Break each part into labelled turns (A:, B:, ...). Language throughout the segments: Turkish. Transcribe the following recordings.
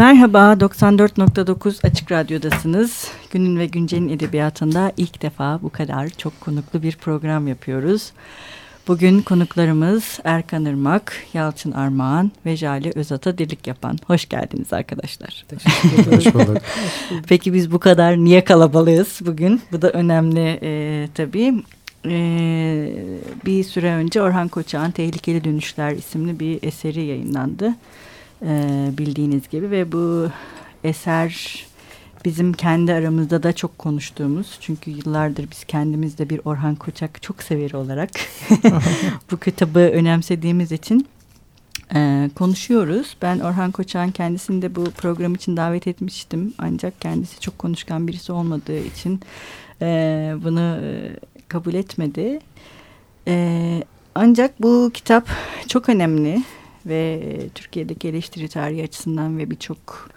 A: Merhaba, 94.9 Açık Radyo'dasınız. Günün ve Güncel'in edebiyatında ilk defa bu kadar çok konuklu bir program yapıyoruz. Bugün konuklarımız Erkan Irmak, Yalçın Armağan ve Jale Özat'a dirlik yapan. Hoş geldiniz arkadaşlar.
B: Hoş bulduk.
A: Peki biz bu kadar niye kalabalığız bugün? Bu da önemli e, tabii. E, bir süre önce Orhan Koçak'ın Tehlikeli Dönüşler isimli bir eseri yayınlandı. E, bildiğiniz gibi ve bu eser bizim kendi aramızda da çok konuştuğumuz çünkü yıllardır biz kendimiz de bir Orhan Koçak çok severi olarak bu kitabı önemsediğimiz için e, konuşuyoruz. Ben Orhan Koçak'ın kendisini de bu program için davet etmiştim ancak kendisi çok konuşkan birisi olmadığı için e, bunu e, kabul etmedi. E, ancak bu kitap çok önemli ve Türkiye'deki eleştiri tarihi açısından ve birçok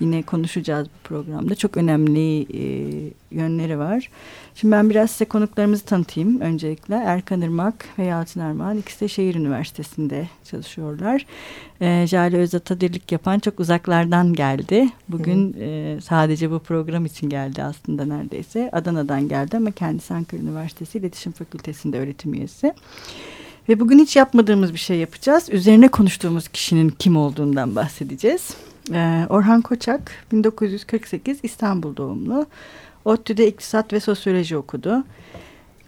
A: yine konuşacağız bu programda. Çok önemli e, yönleri var. Şimdi ben biraz size konuklarımızı tanıtayım öncelikle. Erkan Irmak ve Yalçın Armağan ikisi de Şehir Üniversitesi'nde çalışıyorlar. E, Jale Özat'a dirlik yapan çok uzaklardan geldi. Bugün e, sadece bu program için geldi aslında neredeyse. Adana'dan geldi ama kendisi Ankara Üniversitesi İletişim Fakültesi'nde öğretim üyesi. Ve bugün hiç yapmadığımız bir şey yapacağız. Üzerine konuştuğumuz kişinin kim olduğundan bahsedeceğiz. Ee, Orhan Koçak 1948 İstanbul doğumlu. ODTÜ'de iktisat ve sosyoloji okudu.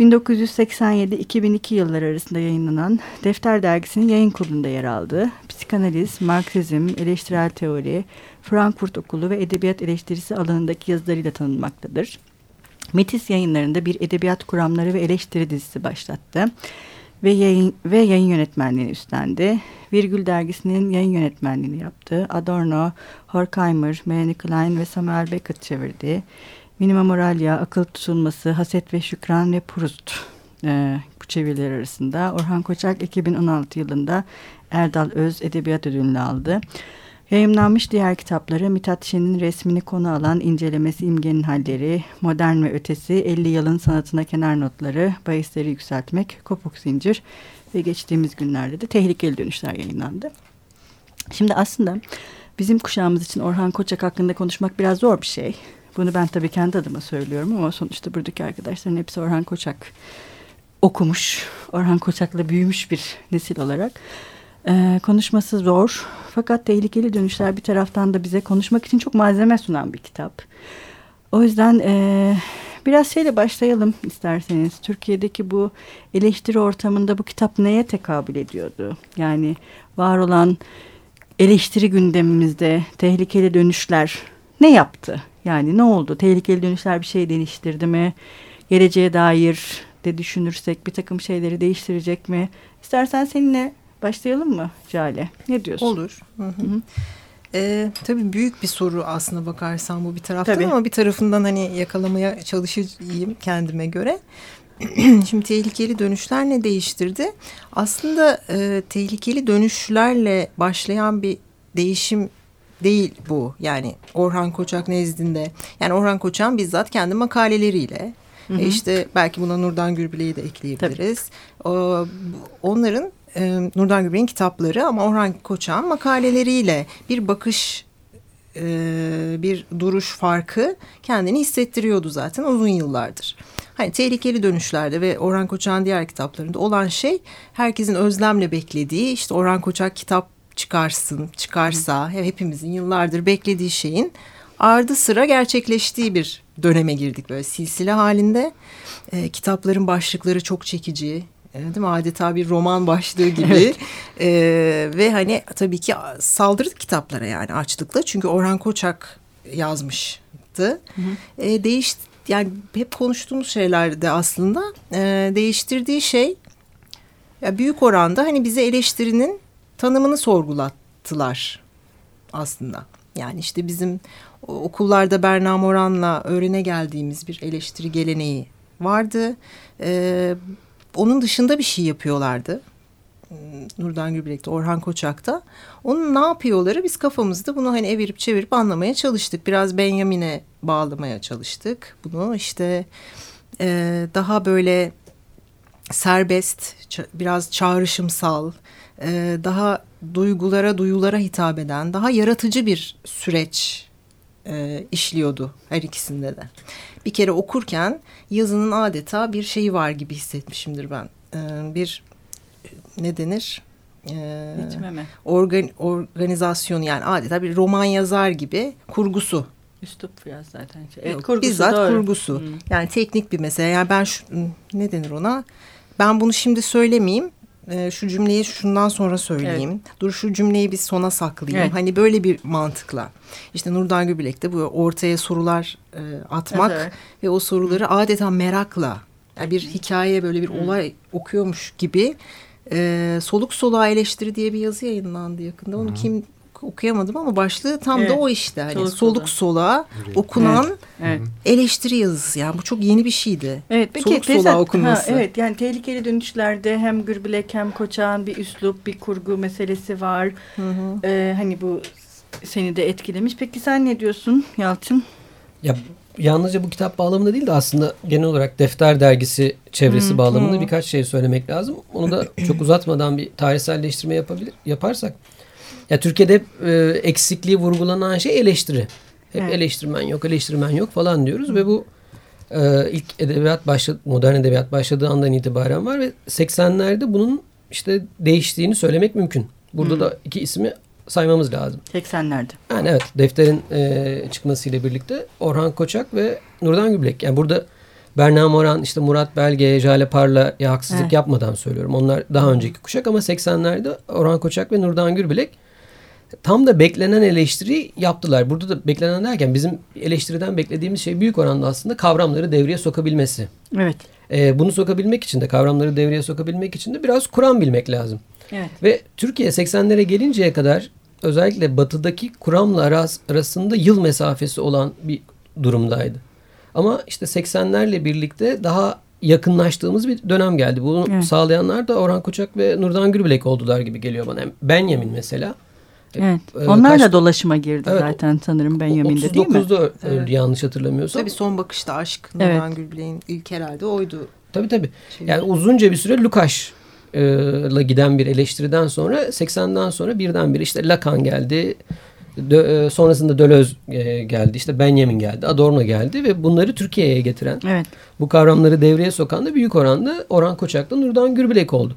A: 1987-2002 yılları arasında yayınlanan Defter Dergisi'nin yayın kurulunda yer aldı. Psikanaliz, Marksizm, eleştirel teori, Frankfurt Okulu ve edebiyat eleştirisi alanındaki yazılarıyla tanınmaktadır. Metis yayınlarında bir edebiyat kuramları ve eleştiri dizisi başlattı ve yayın, ve yayın yönetmenliğini üstlendi. Virgül dergisinin yayın yönetmenliğini yaptı. Adorno, Horkheimer, Melanie Klein ve Samuel Beckett çevirdi. Minima Moralia, Akıl Tutulması, Haset ve Şükran ve Proust e, bu çeviriler arasında. Orhan Koçak 2016 yılında Erdal Öz Edebiyat Ödülünü aldı. Yayımlanmış diğer kitapları Mithat Şen'in resmini konu alan incelemesi İmgenin Halleri, Modern ve Ötesi, 50 yılın sanatına kenar notları, Bayisleri Yükseltmek, Kopuk Zincir ve geçtiğimiz günlerde de Tehlikeli Dönüşler yayınlandı. Şimdi aslında bizim kuşağımız için Orhan Koçak hakkında konuşmak biraz zor bir şey. Bunu ben tabii kendi adıma söylüyorum ama sonuçta buradaki arkadaşların hepsi Orhan Koçak okumuş, Orhan Koçak'la büyümüş bir nesil olarak. Ee, konuşması zor fakat tehlikeli dönüşler bir taraftan da bize konuşmak için çok malzeme sunan bir kitap. O yüzden e, biraz şeyle başlayalım isterseniz. Türkiye'deki bu eleştiri ortamında bu kitap neye tekabül ediyordu? Yani var olan eleştiri gündemimizde tehlikeli dönüşler ne yaptı? Yani ne oldu? Tehlikeli dönüşler bir şey değiştirdi mi? Geleceğe dair de düşünürsek bir takım şeyleri değiştirecek mi? İstersen seninle Başlayalım mı Cale? Ne diyorsun?
C: Olur. Hı hı. Hı ee, tabii büyük bir soru aslında bakarsan bu bir taraftan tabii. ama bir tarafından hani yakalamaya çalışayım kendime göre. Şimdi tehlikeli dönüşler ne değiştirdi? Aslında e, tehlikeli dönüşlerle başlayan bir değişim değil bu. Yani Orhan Koçak nezdinde. Yani Orhan Koçak'ın bizzat kendi makaleleriyle Hı hı. E işte belki buna Nurdan Gürbile'yi de ekleyebiliriz. Tabii. Onların e, Nurdan Gübre'nin kitapları ama Orhan Koçak'ın makaleleriyle bir bakış e, bir duruş farkı kendini hissettiriyordu zaten uzun yıllardır. Hani tehlikeli dönüşlerde ve Orhan Koçak'ın diğer kitaplarında olan şey herkesin özlemle beklediği işte Orhan Koçak kitap çıkarsın çıkarsa hepimizin yıllardır beklediği şeyin ardı sıra gerçekleştiği bir döneme girdik böyle silsile halinde. E, kitapların başlıkları çok çekici, değil mi? Adeta bir roman başlığı gibi. evet. ee, ve hani tabii ki saldırdı kitaplara yani açlıkla. Çünkü Orhan Koçak yazmıştı. Hı hı. Ee, değiş, yani hep konuştuğumuz şeylerde aslında e, değiştirdiği şey ya büyük oranda hani bize eleştirinin tanımını sorgulattılar aslında. Yani işte bizim okullarda Berna Moran'la öğrene geldiğimiz bir eleştiri geleneği vardı. Ee, onun dışında bir şey yapıyorlardı. Hmm, Nurdan Gülbilek'te, Orhan Koçak'ta. Onun ne yapıyorları biz kafamızda bunu hani evirip çevirip anlamaya çalıştık. Biraz Benjamin'e bağlamaya çalıştık bunu. işte e, daha böyle serbest, biraz çağrışımsal, e, daha duygulara, duyulara hitap eden, daha yaratıcı bir süreç e, işliyordu her ikisinde de. Bir kere okurken yazının adeta bir şeyi var gibi hissetmişimdir ben. E, bir ne denir?
A: E,
C: organ, organizasyon yani adeta bir roman yazar gibi kurgusu
A: Üslup biraz zaten.
C: Evet, Yok, kurgusu bizzat doğru. kurgusu. Hmm. Yani teknik bir mesele. Yani ben şu, ne denir ona? Ben bunu şimdi söylemeyeyim. E, şu cümleyi şundan sonra söyleyeyim. Evet. Dur şu cümleyi bir sona saklayayım. Evet. Hani böyle bir mantıkla. İşte Nurdan Göbelek de bu ortaya sorular e, atmak evet, evet. ve o soruları adeta merakla yani bir hikaye böyle bir olay okuyormuş gibi e, soluk soluğa eleştiri diye bir yazı yayınlandı yakında. Onu Hı. kim okuyamadım ama başlığı tam evet. da o işte. Hani soluk, soluk evet. okunan evet. eleştiri yazısı. Yani bu çok yeni bir şeydi.
A: Evet. Peki, soluk tezat, soluğa okunması. Ha, evet yani tehlikeli dönüşlerde hem Gürbilek hem Koçak'ın bir üslup, bir kurgu meselesi var. Hı hı. Ee, hani bu seni de etkilemiş. Peki sen ne diyorsun Yalçın?
B: Ya yalnızca bu kitap bağlamında değil de aslında genel olarak defter dergisi çevresi hmm, bağlamında hmm. birkaç şey söylemek lazım. Onu da çok uzatmadan bir tarihselleştirme yapabilir yaparsak. Ya Türkiye'de hep e, eksikliği vurgulanan şey eleştiri. Hep evet. eleştirmen yok, eleştirmen yok falan diyoruz ve bu e, ilk edebiyat başladı, modern edebiyat başladığı andan itibaren var ve 80'lerde bunun işte değiştiğini söylemek mümkün. Burada hmm. da iki ismi saymamız lazım.
A: 80'lerde.
B: Yani evet defterin e, çıkmasıyla birlikte Orhan Koçak ve Nurdan Güblek. Yani burada Berna Moran, işte Murat Belge, Jale Parla'ya haksızlık evet. yapmadan söylüyorum. Onlar daha önceki kuşak ama 80'lerde Orhan Koçak ve Nurdan Gürbilek tam da beklenen eleştiri yaptılar. Burada da beklenen derken bizim eleştiriden beklediğimiz şey büyük oranda aslında kavramları devreye sokabilmesi.
A: Evet.
B: Ee, bunu sokabilmek için de kavramları devreye sokabilmek için de biraz Kur'an bilmek lazım.
A: Evet.
B: Ve Türkiye 80'lere gelinceye kadar özellikle batıdaki Kur'an'la aras, arasında yıl mesafesi olan bir durumdaydı. Ama işte 80'lerle birlikte daha yakınlaştığımız bir dönem geldi. Bunu evet. sağlayanlar da Orhan Koçak ve Nurdan Gürbilek oldular gibi geliyor bana. Benjamin mesela
A: Evet. Ee, Onlar da dolaşıma girdi evet, zaten sanırım Benjamin'de değil mi?
B: 39'da öldü evet. yanlış hatırlamıyorsam.
C: Tabii son bakışta aşk evet. Nurhan Gülbilek'in ilk herhalde oydu.
B: Tabii tabii. Şey yani uzunca bir süre Lukaş ile giden bir eleştiriden sonra 80'den sonra birdenbire işte Lacan geldi. Dö, sonrasında Dölöz geldi. işte Benjamin geldi. Adorno geldi ve bunları Türkiye'ye getiren
A: evet.
B: bu kavramları devreye sokan da büyük oranda Orhan Koçak'la Nurdan Gürbilek oldu.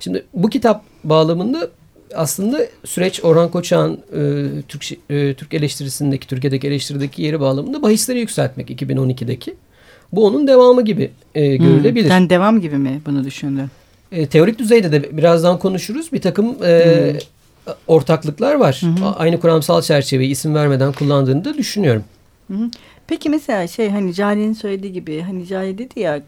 B: Şimdi bu kitap bağlamında aslında süreç Orhan Koçak'ın e, Türk, e, Türk eleştirisindeki, Türkiye'deki eleştirideki yeri bağlamında bahisleri yükseltmek 2012'deki. Bu onun devamı gibi e, hmm, görülebilir. Hmm,
A: sen devam gibi mi bunu düşündün?
B: E, teorik düzeyde de birazdan konuşuruz. Bir takım e, hmm. Ortaklıklar var. Hmm. Aynı kuramsal çerçeveyi isim vermeden kullandığını da düşünüyorum.
A: Peki mesela şey hani Cale'nin söylediği gibi hani Cale dedi ya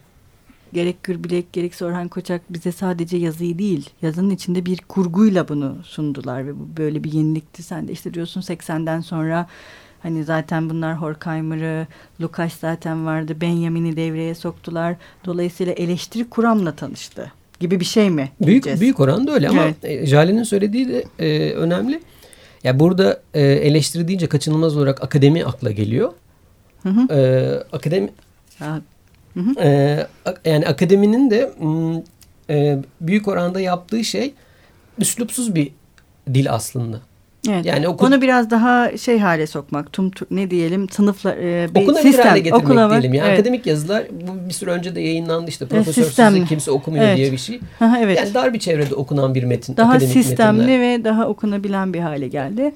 A: gerek Gürbilek gerek Orhan Koçak bize sadece yazıyı değil yazının içinde bir kurguyla bunu sundular ve bu böyle bir yenilikti. Sen de işte diyorsun 80'den sonra hani zaten bunlar Horkheimer'ı, Lukas zaten vardı, Benjamin'i devreye soktular. Dolayısıyla eleştiri kuramla tanıştı gibi bir şey mi?
B: Büyük diyeceğiz? büyük oranda öyle ama evet. E, Jale'nin söylediği de e, önemli. Ya burada e, eleştiri deyince kaçınılmaz olarak akademi akla geliyor. Hı hı. E, akademi ha, Hı hı. E, yani akademinin de e, büyük oranda yaptığı şey üslupsuz bir dil aslında.
A: Evet. Yani okul... onu biraz daha şey hale sokmak, tum, tum ne diyelim, sınıfla e, bir Okunabilir sistem, hale
B: getirmek okunama, diyelim. Yani evet. akademik yazılar bu bir süre önce de yayınlandı işte profesörsüzlük kimse okumuyor evet. diye bir şey.
A: Aha, evet.
B: Yani dar bir çevrede okunan bir metin.
A: Daha sistemli metinler. ve daha okunabilen bir hale geldi.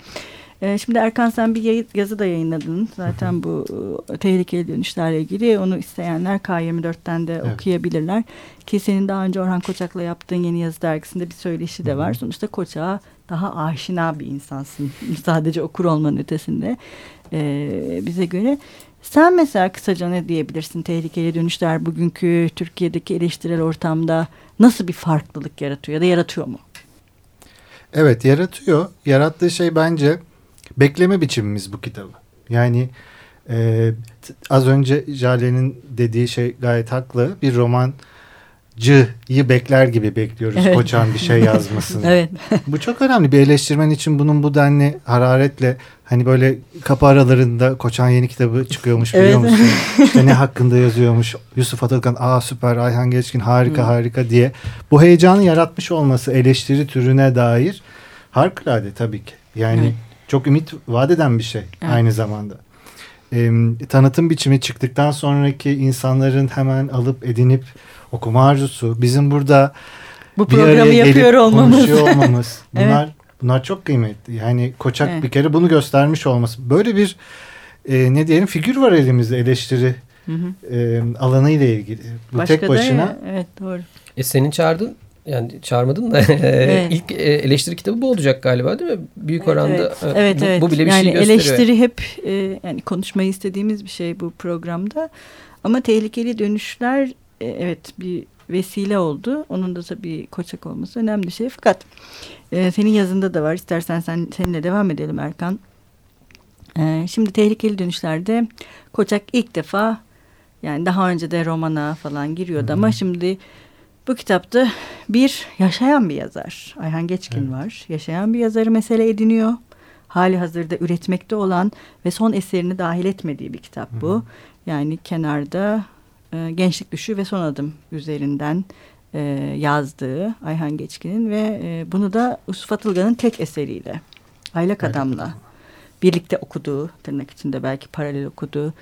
A: Ee, şimdi Erkan sen bir yazı da yayınladın. Zaten bu e, tehlikeli dönüşlerle ilgili. Onu isteyenler K24'ten de evet. okuyabilirler. Ki senin daha önce Orhan Koçak'la yaptığın Yeni Yazı Dergisi'nde bir söyleşi de var. Sonuçta Koçak'a daha aşina bir insansın. Sadece okur olmanın ötesinde ee, bize göre. Sen mesela kısaca ne diyebilirsin tehlikeli dönüşler bugünkü Türkiye'deki eleştirel ortamda nasıl bir farklılık yaratıyor ya da yaratıyor mu?
D: Evet yaratıyor. Yarattığı şey bence bekleme biçimimiz bu kitabı. Yani e, az önce Jale'nin dediği şey gayet haklı. Bir roman Cı'yı bekler gibi bekliyoruz evet. Koçan bir şey yazmasını.
A: evet.
D: Bu çok önemli. Bir eleştirmen için bunun bu denli hararetle hani böyle kapı aralarında Koçan yeni kitabı çıkıyormuş biliyor evet. musun? işte ne hakkında yazıyormuş. Yusuf Atılgan aa süper Ayhan Geçkin harika hmm. harika diye. Bu heyecanı yaratmış olması eleştiri türüne dair harikulade tabii ki. Yani evet. çok ümit vaat eden bir şey evet. aynı zamanda. Ee, tanıtım biçimi çıktıktan sonraki insanların hemen alıp edinip okuma arzusu, bizim burada
A: bu programı yapıyor olmamız.
D: konuşuyor olmamız. Bunlar evet. bunlar çok kıymetli. Yani Koçak evet. bir kere bunu göstermiş olması. Böyle bir e, ne diyelim figür var elimizde eleştiri hı hı. E, alanı ile ilgili. Bu Başka tek başına. Ya,
A: evet doğru.
B: E senin çağırdın yani çağırmadın da evet. ilk e, eleştiri kitabı bu olacak galiba değil mi? Büyük oranda
A: evet, evet, bu, evet. bu bile bir yani şey gösteriyor. Eleştiri hep e, yani konuşmayı istediğimiz bir şey bu programda. Ama tehlikeli dönüşler e, evet bir vesile oldu. Onun da tabii koçak olması önemli bir şey. Fakat e, senin yazında da var. İstersen sen seninle devam edelim Erkan. E, şimdi tehlikeli dönüşlerde koçak ilk defa yani daha önce de romana falan giriyordu Hı -hı. ama şimdi bu kitapta bir yaşayan bir yazar. Ayhan Geçkin evet. var. Yaşayan bir yazarı mesele ediniyor. Hali hazırda üretmekte olan ve son eserini dahil etmediği bir kitap bu. Hı -hı. Yani kenarda e, Gençlik Düşü ve Son Adım üzerinden e, yazdığı Ayhan Geçkin'in ve e, bunu da Yusuf Atılgan'ın tek eseriyle Aylak Adam'la birlikte okuduğu tırnak içinde belki paralel okuduğu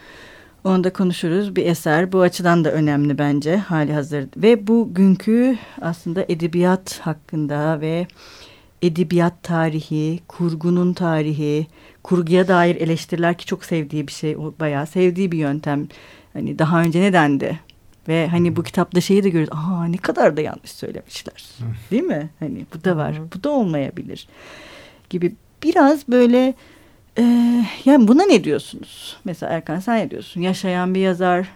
A: onu da konuşuruz. Bir eser bu açıdan da önemli bence hali hazır. Ve bugünkü aslında edebiyat hakkında ve edebiyat tarihi, kurgunun tarihi, kurguya dair eleştiriler ki çok sevdiği bir şey. O bayağı sevdiği bir yöntem. Hani daha önce ne dendi? Ve hani bu kitapta şeyi de görüyoruz. Aa ne kadar da yanlış söylemişler. Değil mi? Hani bu da var. Bu da olmayabilir. Gibi biraz böyle e, yani buna ne diyorsunuz? Mesela Erkan sen ne diyorsun? Yaşayan bir yazar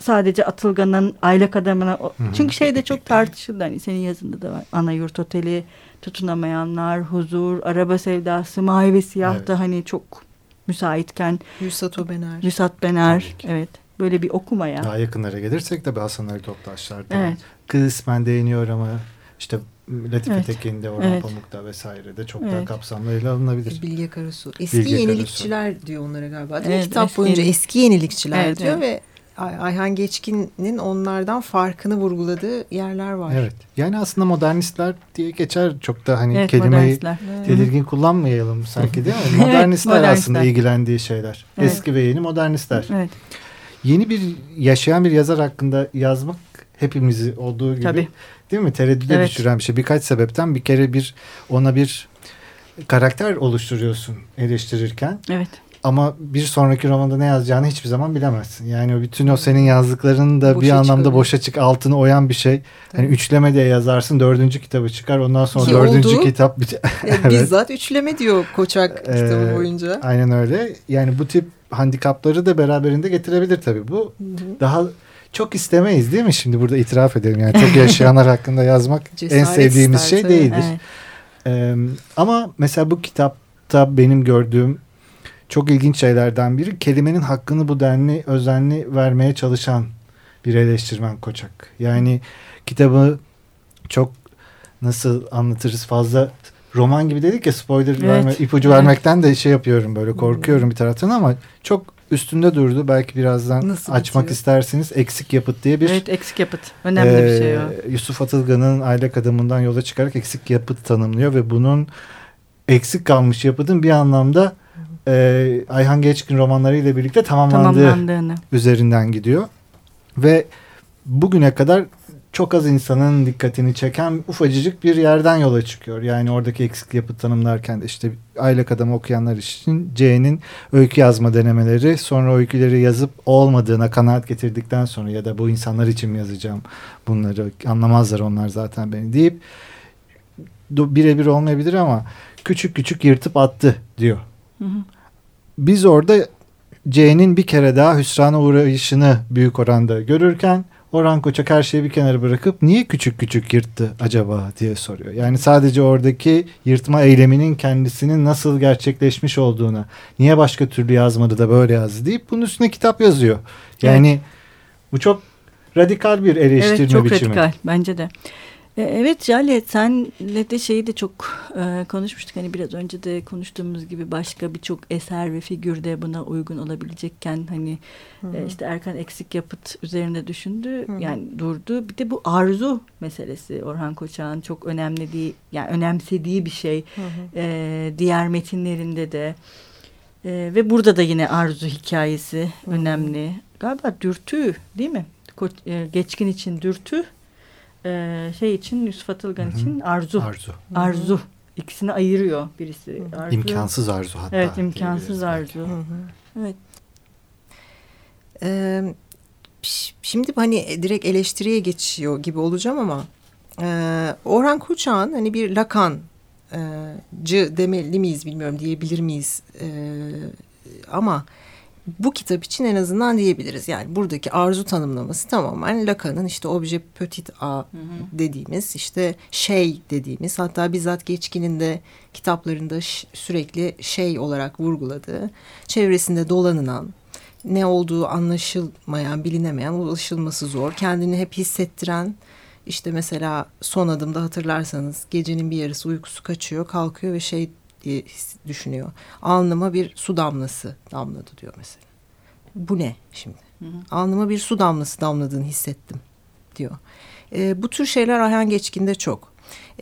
A: sadece Atılgan'ın aylak adamına çünkü şey de çok tartışıldı hani senin yazında da var ana yurt oteli tutunamayanlar huzur araba sevdası mavi ve siyah evet. da hani çok müsaitken
C: Yusat Obener
A: Yusat Bener evet böyle bir okumaya.
D: Daha yakınlara gelirsek de Hasan Ali Toptaşlar evet. kısmen değiniyor ama işte Latife evet. Tekin'de, Orhan evet. Pamuk'ta vesaire de çok evet. daha kapsamlı ele alınabilir.
C: Bilge Karasu. Eski Bilge yenilikçiler Karasu. diyor onlara galiba. Değil evet, Kitap eski boyunca eski yenilikçiler evet, diyor evet. ve Ayhan Geçkin'in onlardan farkını vurguladığı yerler var.
D: Evet. Yani aslında modernistler diye geçer çok da hani evet, kelimeyi tedirgin kullanmayalım sanki değil mi? Modernistler, evet, modernistler aslında ilgilendiği şeyler. Evet. Eski ve yeni modernistler. Evet. Yeni bir yaşayan bir yazar hakkında yazmak hepimizi olduğu gibi Tabii. değil mi? Tereddüde evet. düşüren bir şey. Birkaç sebepten bir kere bir ona bir karakter oluşturuyorsun eleştirirken.
A: Evet.
D: Ama bir sonraki romanda ne yazacağını hiçbir zaman bilemezsin. Yani bütün o senin yazdıkların da boşa bir anlamda çıkıyor. boşa çık altını oyan bir şey. Tabii. Hani üçleme diye yazarsın dördüncü kitabı çıkar ondan sonra Ki dördüncü oldu. kitap.
C: evet. Bizzat üçleme diyor Koçak kitabı ee, boyunca.
D: Aynen öyle. Yani bu tip handikapları da beraberinde getirebilir tabii. Bu hı hı. daha çok istemeyiz değil mi? Şimdi burada itiraf edelim. Yani çok yaşayanlar hakkında yazmak en sevdiğimiz ister, şey değildir. Evet. Ee, ama mesela bu kitapta benim gördüğüm çok ilginç şeylerden biri kelimenin hakkını bu denli özenli vermeye çalışan bir eleştirmen Koçak. Yani kitabı çok nasıl anlatırız fazla roman gibi dedik ya spoiler evet. verme, ipucu evet. vermekten de şey yapıyorum böyle korkuyorum bir taraftan ama çok üstünde durdu. Belki birazdan Nasıl açmak bitiyor? isterseniz eksik yapıt diye bir
A: Evet eksik yapıt. Önemli e, bir şey o.
D: Yusuf Atılgan'ın aile adamından yola çıkarak eksik yapıt tanımlıyor ve bunun eksik kalmış yapıtın bir anlamda e, Ayhan Geçkin romanlarıyla birlikte tamamlandığı üzerinden gidiyor. Ve bugüne kadar çok az insanın dikkatini çeken ufacıcık bir yerden yola çıkıyor. Yani oradaki eksik yapı tanımlarken de işte aylak adamı okuyanlar için C'nin öykü yazma denemeleri sonra öyküleri yazıp olmadığına kanaat getirdikten sonra ya da bu insanlar için mi yazacağım bunları anlamazlar onlar zaten beni deyip birebir olmayabilir ama küçük küçük yırtıp attı diyor. Hı hı. Biz orada C'nin bir kere daha hüsrana uğrayışını büyük oranda görürken Orhan Koçak her şeyi bir kenara bırakıp niye küçük küçük yırttı acaba diye soruyor. Yani sadece oradaki yırtma eyleminin kendisinin nasıl gerçekleşmiş olduğunu, niye başka türlü yazmadı da böyle yazdı deyip bunun üstüne kitap yazıyor. Yani evet. bu çok radikal bir eleştirme
A: evet, çok
D: biçimi.
A: çok radikal bence de. E, evet Jale senle de şeyi de çok e, konuşmuştuk. Hani biraz önce de konuştuğumuz gibi başka birçok eser ve figür de buna uygun olabilecekken hani e, işte Erkan eksik yapıt üzerinde düşündü. Hı -hı. Yani durdu. Bir de bu arzu meselesi Orhan Koçak'ın çok önemlediği yani önemsediği bir şey. Hı -hı. E, diğer metinlerinde de. E, ve burada da yine arzu hikayesi Hı -hı. önemli. Galiba dürtü değil mi? Ko e, geçkin için dürtü e, şey için Yusuf Atılgan Hı-hı. için arzu.
D: Arzu.
A: Arzu. Hı-hı. İkisini ayırıyor birisi.
D: Arzu. İmkansız arzu hatta.
A: Evet imkansız arzu. Hı-hı. Evet.
C: Ee, şimdi hani direkt eleştiriye geçiyor gibi olacağım ama e, Orhan Koçak'ın hani bir Lakan e, cı demeli miyiz bilmiyorum diyebilir miyiz e, ama bu kitap için en azından diyebiliriz. Yani buradaki arzu tanımlaması tamamen Lacan'ın işte obje petit a dediğimiz işte şey dediğimiz hatta bizzat Geçkin'in de kitaplarında sürekli şey olarak vurguladığı çevresinde dolanılan ne olduğu anlaşılmayan bilinemeyen ulaşılması zor kendini hep hissettiren işte mesela son adımda hatırlarsanız gecenin bir yarısı uykusu kaçıyor kalkıyor ve şey diye düşünüyor. Alnıma bir su damlası damladı diyor mesela. Bu ne şimdi? Hı hı. Alnıma bir su damlası damladığını hissettim diyor. E, bu tür şeyler Ayhan Geçkin'de çok.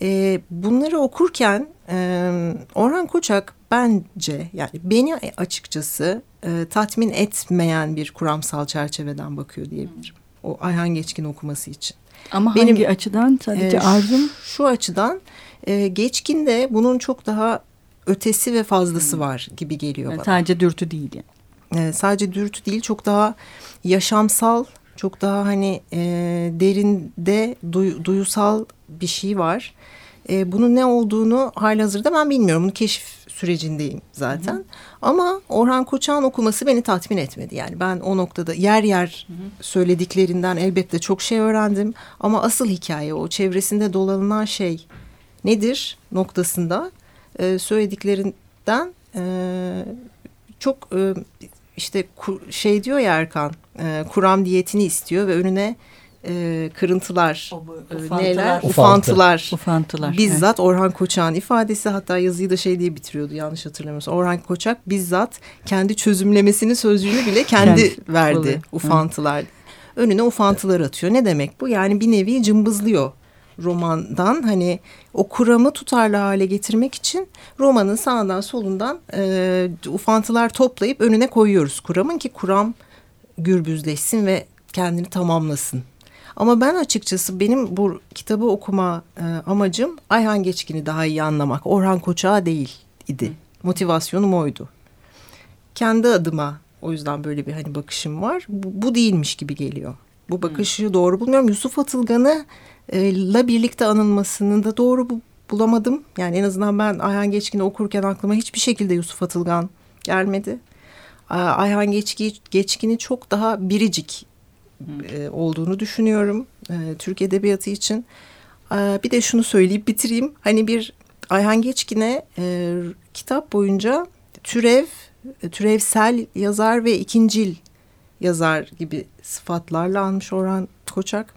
C: E, bunları okurken e, Orhan Koçak bence yani beni açıkçası e, tatmin etmeyen bir kuramsal çerçeveden bakıyor diyebilirim. O Ayhan Geçkin okuması için.
A: Ama Benim, hangi açıdan? Sadece e, arzum?
C: Şu açıdan e, Geçkin'de bunun çok daha ötesi ve fazlası var gibi geliyor yani bana.
A: Sadece dürtü değil yani.
C: E, sadece dürtü değil çok daha yaşamsal, çok daha hani e, derinde duy, duyusal bir şey var. E, bunun ne olduğunu halihazırda ben bilmiyorum. Bunu keşif sürecindeyim zaten. Hı hı. Ama Orhan Koçak'ın okuması beni tatmin etmedi. Yani ben o noktada yer yer hı hı. söylediklerinden elbette çok şey öğrendim. Ama asıl hikaye o çevresinde dolanılan şey nedir noktasında e, söylediklerinden e, çok e, işte şey diyor ya Erkan e, kuram diyetini istiyor ve önüne e, kırıntılar,
A: e, neler?
C: Ufantılar.
A: Ufantılar.
C: Bizzat evet. Orhan Koçak'ın ifadesi hatta yazıyı da şey diye bitiriyordu yanlış hatırlamıyorsam. Orhan Koçak bizzat kendi çözümlemesini sözcüğünü bile kendi yani, verdi. Oluyor. Ufantılar. Hı. Önüne ufantılar atıyor. Ne demek bu? Yani bir nevi cımbızlıyor romandan hani o kuramı tutarlı hale getirmek için romanın sağından solundan e, ufantılar toplayıp önüne koyuyoruz kuramın ki kuram gürbüzleşsin ve kendini tamamlasın. Ama ben açıkçası benim bu kitabı okuma e, amacım Ayhan Geçkin'i daha iyi anlamak. Orhan Koçak'a değil idi. Motivasyonum oydu. Kendi adıma o yüzden böyle bir hani bakışım var. Bu, bu değilmiş gibi geliyor. Bu bakışı hmm. doğru bulmuyorum. Yusuf Atılgan'ı la birlikte anılmasını da doğru bu, bulamadım. Yani en azından ben Ayhan Geçkin'i okurken aklıma hiçbir şekilde Yusuf Atılgan gelmedi. Ayhan Geçki, Geçkin'i çok daha biricik e, olduğunu düşünüyorum e, Türk Edebiyatı için. E, bir de şunu söyleyip bitireyim. Hani bir Ayhan Geçkin'e e, kitap boyunca türev, türevsel yazar ve ikincil yazar gibi sıfatlarla almış Orhan Koçak.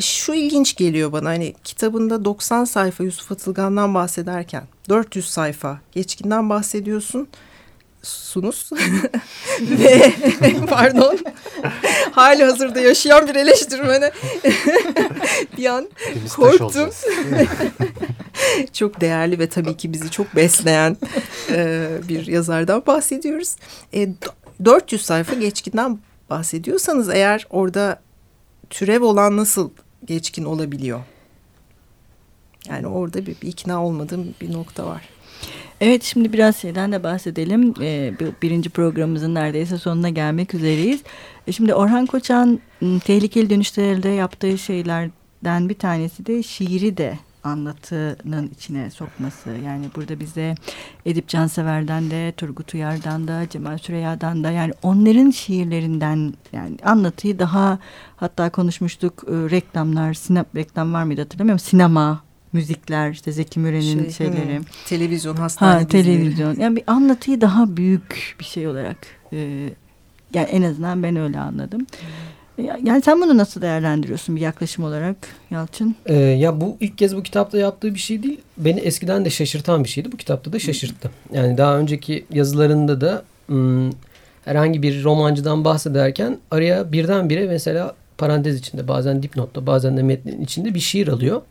C: Şu ilginç geliyor bana hani kitabında 90 sayfa Yusuf Atılgan'dan bahsederken 400 sayfa geçkinden bahsediyorsun sunuz ve pardon hali hazırda yaşayan bir eleştirmene bir an korktum. çok değerli ve tabii ki bizi çok besleyen e, bir yazardan bahsediyoruz. E, 400 sayfa geçkinden bahsediyorsanız eğer orada türev olan nasıl geçkin olabiliyor. Yani orada bir, bir ikna olmadığım bir nokta var.
A: Evet şimdi biraz şeyden de bahsedelim. Ee, birinci programımızın neredeyse sonuna gelmek üzereyiz. Ee, şimdi Orhan Koçan ıı, tehlikeli dönüşlerde yaptığı şeylerden bir tanesi de şiiri de anlatının içine sokması. Yani burada bize Edip Cansever'den de, Turgut Uyar'dan da, Cemal Süreyya'dan da yani onların şiirlerinden yani anlatıyı daha hatta konuşmuştuk e, reklamlar, sinep reklam var mıydı hatırlamıyorum. Sinema, müzikler, işte Zeki Müren'in şey, şeyleri. Hmm,
C: televizyon, hastane ha,
A: televizyon. Yani bir anlatıyı daha büyük bir şey olarak e, yani en azından ben öyle anladım. Yani sen bunu nasıl değerlendiriyorsun bir yaklaşım olarak Yalçın?
B: Ee, ya bu ilk kez bu kitapta yaptığı bir şey değil. Beni eskiden de şaşırtan bir şeydi. Bu kitapta da şaşırttı. Yani daha önceki yazılarında da ım, herhangi bir romancıdan bahsederken araya birdenbire mesela parantez içinde bazen dipnotta bazen de metnin içinde bir şiir alıyor.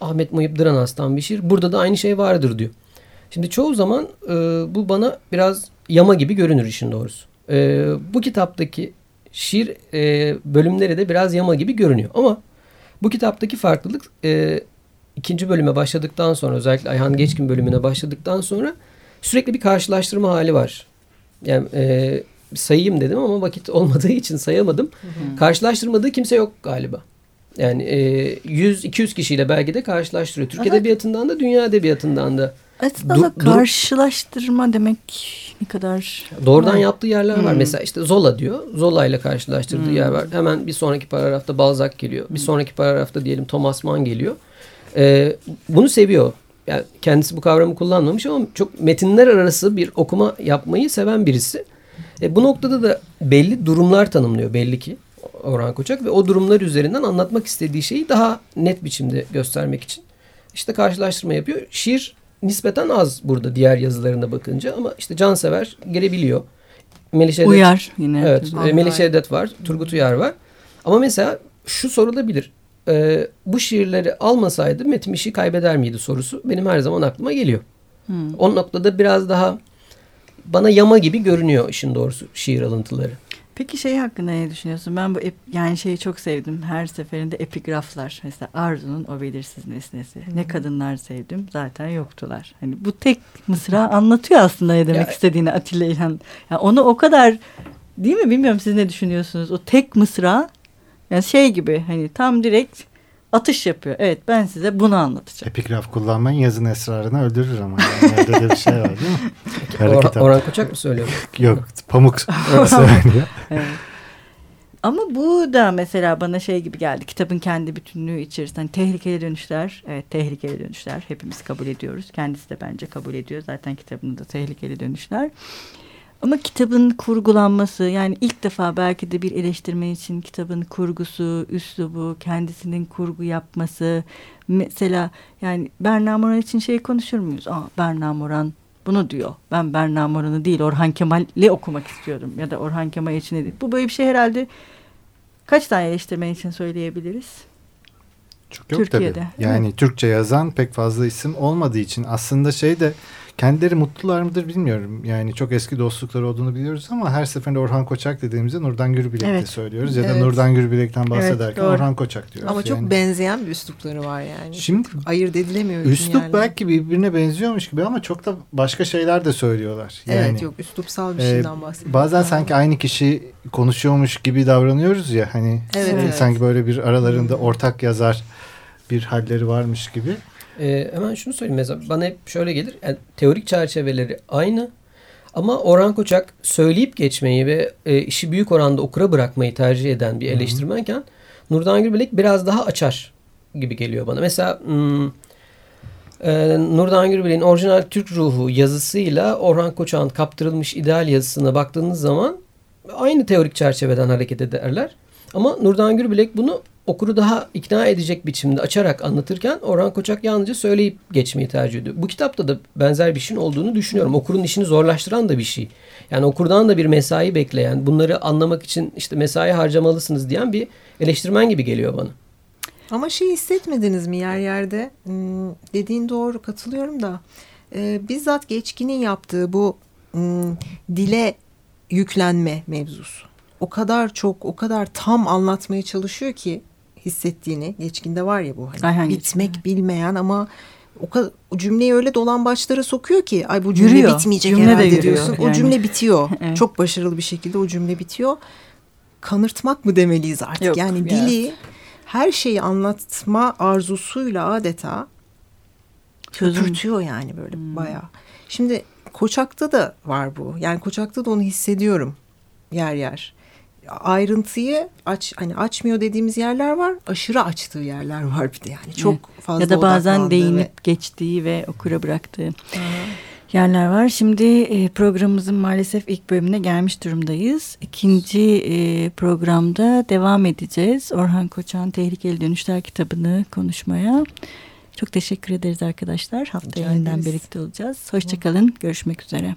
B: Ahmet Muhip Dıranas'tan bir şiir. Burada da aynı şey vardır diyor. Şimdi çoğu zaman e, bu bana biraz yama gibi görünür işin doğrusu. E, bu kitaptaki şiir e, bölümleri de biraz yama gibi görünüyor. Ama bu kitaptaki farklılık e, ikinci bölüme başladıktan sonra özellikle Ayhan Geçkin bölümüne başladıktan sonra sürekli bir karşılaştırma hali var. Yani e, sayayım dedim ama vakit olmadığı için sayamadım. Hı hı. Karşılaştırmadığı kimse yok galiba. Yani e, 100-200 kişiyle belki de karşılaştırıyor. Türk Aha. Edebiyatından da dünya edebiyatından da.
A: Aslında du karşılaştırma demek ne kadar...
B: Doğrudan var. yaptığı yerler hmm. var. Mesela işte Zola diyor. Zola ile karşılaştırdığı hmm. yer var. Hemen bir sonraki paragrafta Balzac geliyor. Bir hmm. sonraki paragrafta diyelim Thomas Mann geliyor. Ee, bunu seviyor. Yani kendisi bu kavramı kullanmamış ama çok metinler arası bir okuma yapmayı seven birisi. E, bu noktada da belli durumlar tanımlıyor belli ki Orhan Koçak ve o durumlar üzerinden anlatmak istediği şeyi daha net biçimde göstermek için işte karşılaştırma yapıyor. Şiir nispeten az burada diğer yazılarına bakınca ama işte Cansever gelebiliyor.
A: Melis Edet, Uyar yine.
B: Evet. E, Melis Edet var. Turgut Uyar var. Ama mesela şu sorulabilir. E, bu şiirleri almasaydı Metin işi kaybeder miydi sorusu benim her zaman aklıma geliyor. Hmm. O noktada biraz daha bana yama gibi görünüyor işin doğrusu şiir alıntıları.
A: Peki şey hakkında ne düşünüyorsun? Ben bu yani şeyi çok sevdim. Her seferinde epigraflar. Mesela Arzu'nun o belirsiz nesnesi. Ne kadınlar sevdim zaten yoktular. Hani bu tek mısra anlatıyor aslında ne demek ya, istediğini Atilla İlhan. Yani onu o kadar değil mi bilmiyorum siz ne düşünüyorsunuz? O tek mısra yani şey gibi hani tam direkt atış yapıyor. Evet ben size bunu anlatacağım.
D: Epigraf kullanmayın yazın esrarını öldürür ama. Yani öyle de bir şey var değil mi?
B: Or Orhan Koçak mı söylüyor?
D: Yok Pamuk söylüyor. evet.
A: Ama bu da mesela bana şey gibi geldi. Kitabın kendi bütünlüğü içerisinde. Hani tehlikeli dönüşler. Evet tehlikeli dönüşler. Hepimiz kabul ediyoruz. Kendisi de bence kabul ediyor. Zaten kitabında da tehlikeli dönüşler. Ama kitabın kurgulanması yani ilk defa belki de bir eleştirmen için kitabın kurgusu, üslubu, kendisinin kurgu yapması. Mesela yani Berna Moran için şey konuşur muyuz? Aa, Berna Moran bunu diyor. Ben Berna Moran'ı değil Orhan Kemal'i okumak istiyorum. Ya da Orhan Kemal için değil. Bu böyle bir şey herhalde kaç tane eleştirmen için söyleyebiliriz?
D: Çok yok Türkiye'de. tabii. Yani evet. Türkçe yazan pek fazla isim olmadığı için aslında şey de Kendileri mutlular mıdır bilmiyorum. Yani çok eski dostlukları olduğunu biliyoruz ama her seferinde Orhan Koçak dediğimizde Nurdan Gürbilek evet. söylüyoruz. Ya da evet. Nurdan Gürbilek'ten bahsederken evet, Orhan Koçak diyoruz.
C: Ama çok
D: yani.
C: benzeyen bir üslupları var yani. Şimdi ayırt edilemiyor.
D: Üslup belki birbirine benziyormuş gibi ama çok da başka şeyler de söylüyorlar. Yani,
C: evet yok üslupsal bir şeyden e, bahsediyoruz.
D: Bazen sanki aynı kişi konuşuyormuş gibi davranıyoruz ya hani evet, evet. sanki böyle bir aralarında ortak yazar bir halleri varmış gibi.
B: Ee, hemen şunu söyleyeyim mesela bana hep şöyle gelir. Yani teorik çerçeveleri aynı ama Orhan Koçak söyleyip geçmeyi ve e, işi büyük oranda okura bırakmayı tercih eden bir eleştirmenken Hı-hı. Nurdan Gülbelek biraz daha açar gibi geliyor bana. Mesela hmm, e, Nurdan Gürbelek'in orijinal Türk ruhu yazısıyla Orhan Koçak'ın kaptırılmış ideal yazısına baktığınız zaman aynı teorik çerçeveden hareket ederler. Ama Nurdan Gürbelek bunu okuru daha ikna edecek biçimde açarak anlatırken Orhan Koçak yalnızca söyleyip geçmeyi tercih ediyor. Bu kitapta da benzer bir şeyin olduğunu düşünüyorum. Okurun işini zorlaştıran da bir şey. Yani okurdan da bir mesai bekleyen, bunları anlamak için işte mesai harcamalısınız diyen bir eleştirmen gibi geliyor bana.
C: Ama şey hissetmediniz mi yer yerde? Hmm, dediğin doğru katılıyorum da. E, bizzat geçkinin yaptığı bu hmm, dile yüklenme mevzusu. O kadar çok, o kadar tam anlatmaya çalışıyor ki hissettiğini. Geçkinde var ya bu hani Ay, bitmek geçkin. bilmeyen ama o kadar o cümleyi öyle dolan başlara sokuyor ki ay bu cümle yürüyor. bitmeyecek cümle herhalde de diyorsun. Yani. O cümle bitiyor. evet. Çok başarılı bir şekilde o cümle bitiyor. Kanırtmak mı demeliyiz artık? Yok, yani evet. dili her şeyi anlatma arzusuyla adeta köpürtüyor yani böyle hmm. bayağı. Şimdi Koçak'ta da var bu. Yani Koçak'ta da onu hissediyorum yer yer ayrıntıyı aç hani açmıyor dediğimiz yerler var. Aşırı açtığı yerler var bir de yani. Çok fazla
A: Ya da bazen değinip ve... geçtiği ve okura bıraktığı. Aha. yerler var. Şimdi e, programımızın maalesef ilk bölümüne gelmiş durumdayız. İkinci e, programda devam edeceğiz. Orhan Koçan Tehlikeli Dönüşler kitabını konuşmaya. Çok teşekkür ederiz arkadaşlar. Haftaya yeniden birlikte olacağız. Hoşçakalın. Görüşmek üzere.